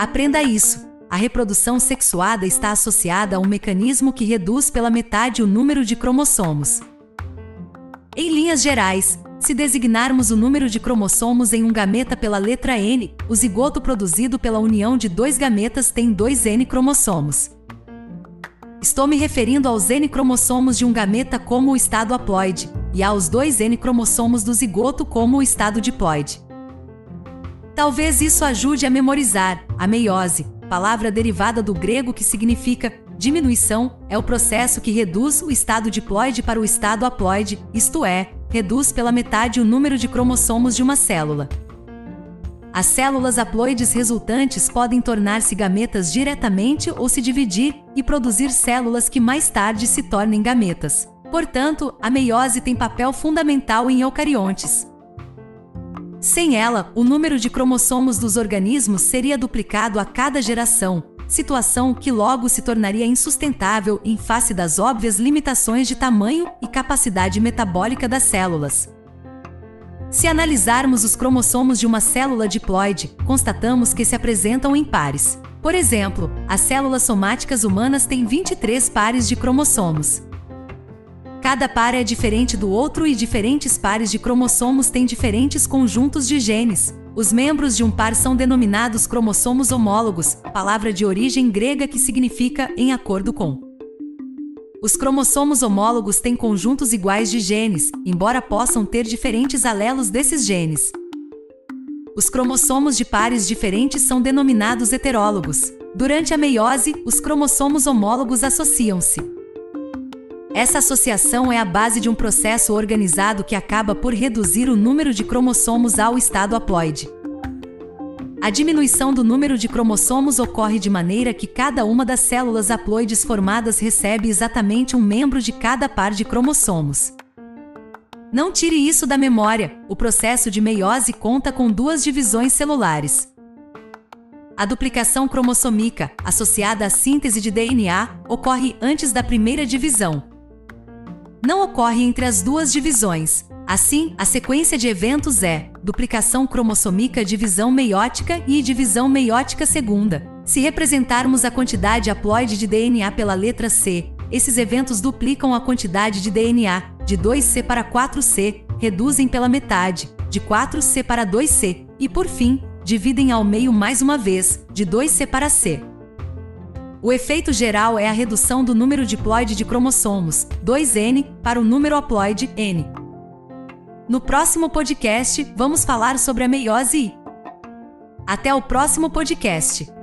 Aprenda isso. A reprodução sexuada está associada a um mecanismo que reduz pela metade o número de cromossomos. Em linhas gerais, se designarmos o número de cromossomos em um gameta pela letra N, o zigoto produzido pela união de dois gametas tem dois N cromossomos. Estou me referindo aos N cromossomos de um gameta como o estado haploide, e aos dois N cromossomos do zigoto como o estado diploide. Talvez isso ajude a memorizar a meiose, palavra derivada do grego que significa diminuição, é o processo que reduz o estado diploide para o estado haploide, isto é, reduz pela metade o número de cromossomos de uma célula. As células haploides resultantes podem tornar-se gametas diretamente ou se dividir e produzir células que mais tarde se tornem gametas. Portanto, a meiose tem papel fundamental em eucariontes. Sem ela, o número de cromossomos dos organismos seria duplicado a cada geração, situação que logo se tornaria insustentável em face das óbvias limitações de tamanho e capacidade metabólica das células. Se analisarmos os cromossomos de uma célula diploide, constatamos que se apresentam em pares. Por exemplo, as células somáticas humanas têm 23 pares de cromossomos. Cada par é diferente do outro e diferentes pares de cromossomos têm diferentes conjuntos de genes, os membros de um par são denominados cromossomos homólogos, palavra de origem grega que significa em acordo com. Os cromossomos homólogos têm conjuntos iguais de genes, embora possam ter diferentes alelos desses genes. Os cromossomos de pares diferentes são denominados heterólogos. Durante a meiose, os cromossomos homólogos associam-se. Essa associação é a base de um processo organizado que acaba por reduzir o número de cromossomos ao estado haploide. A diminuição do número de cromossomos ocorre de maneira que cada uma das células haploides formadas recebe exatamente um membro de cada par de cromossomos. Não tire isso da memória, o processo de meiose conta com duas divisões celulares. A duplicação cromossômica, associada à síntese de DNA, ocorre antes da primeira divisão, não ocorre entre as duas divisões. Assim, a sequência de eventos é duplicação cromossômica, divisão meiótica e divisão meiótica segunda. Se representarmos a quantidade haploide de DNA pela letra C, esses eventos duplicam a quantidade de DNA, de 2C para 4C, reduzem pela metade, de 4C para 2C, e por fim, dividem ao meio mais uma vez, de 2C para C. O efeito geral é a redução do número diploide de cromossomos, 2N, para o número haploide, N. No próximo podcast, vamos falar sobre a meiose. Até o próximo podcast!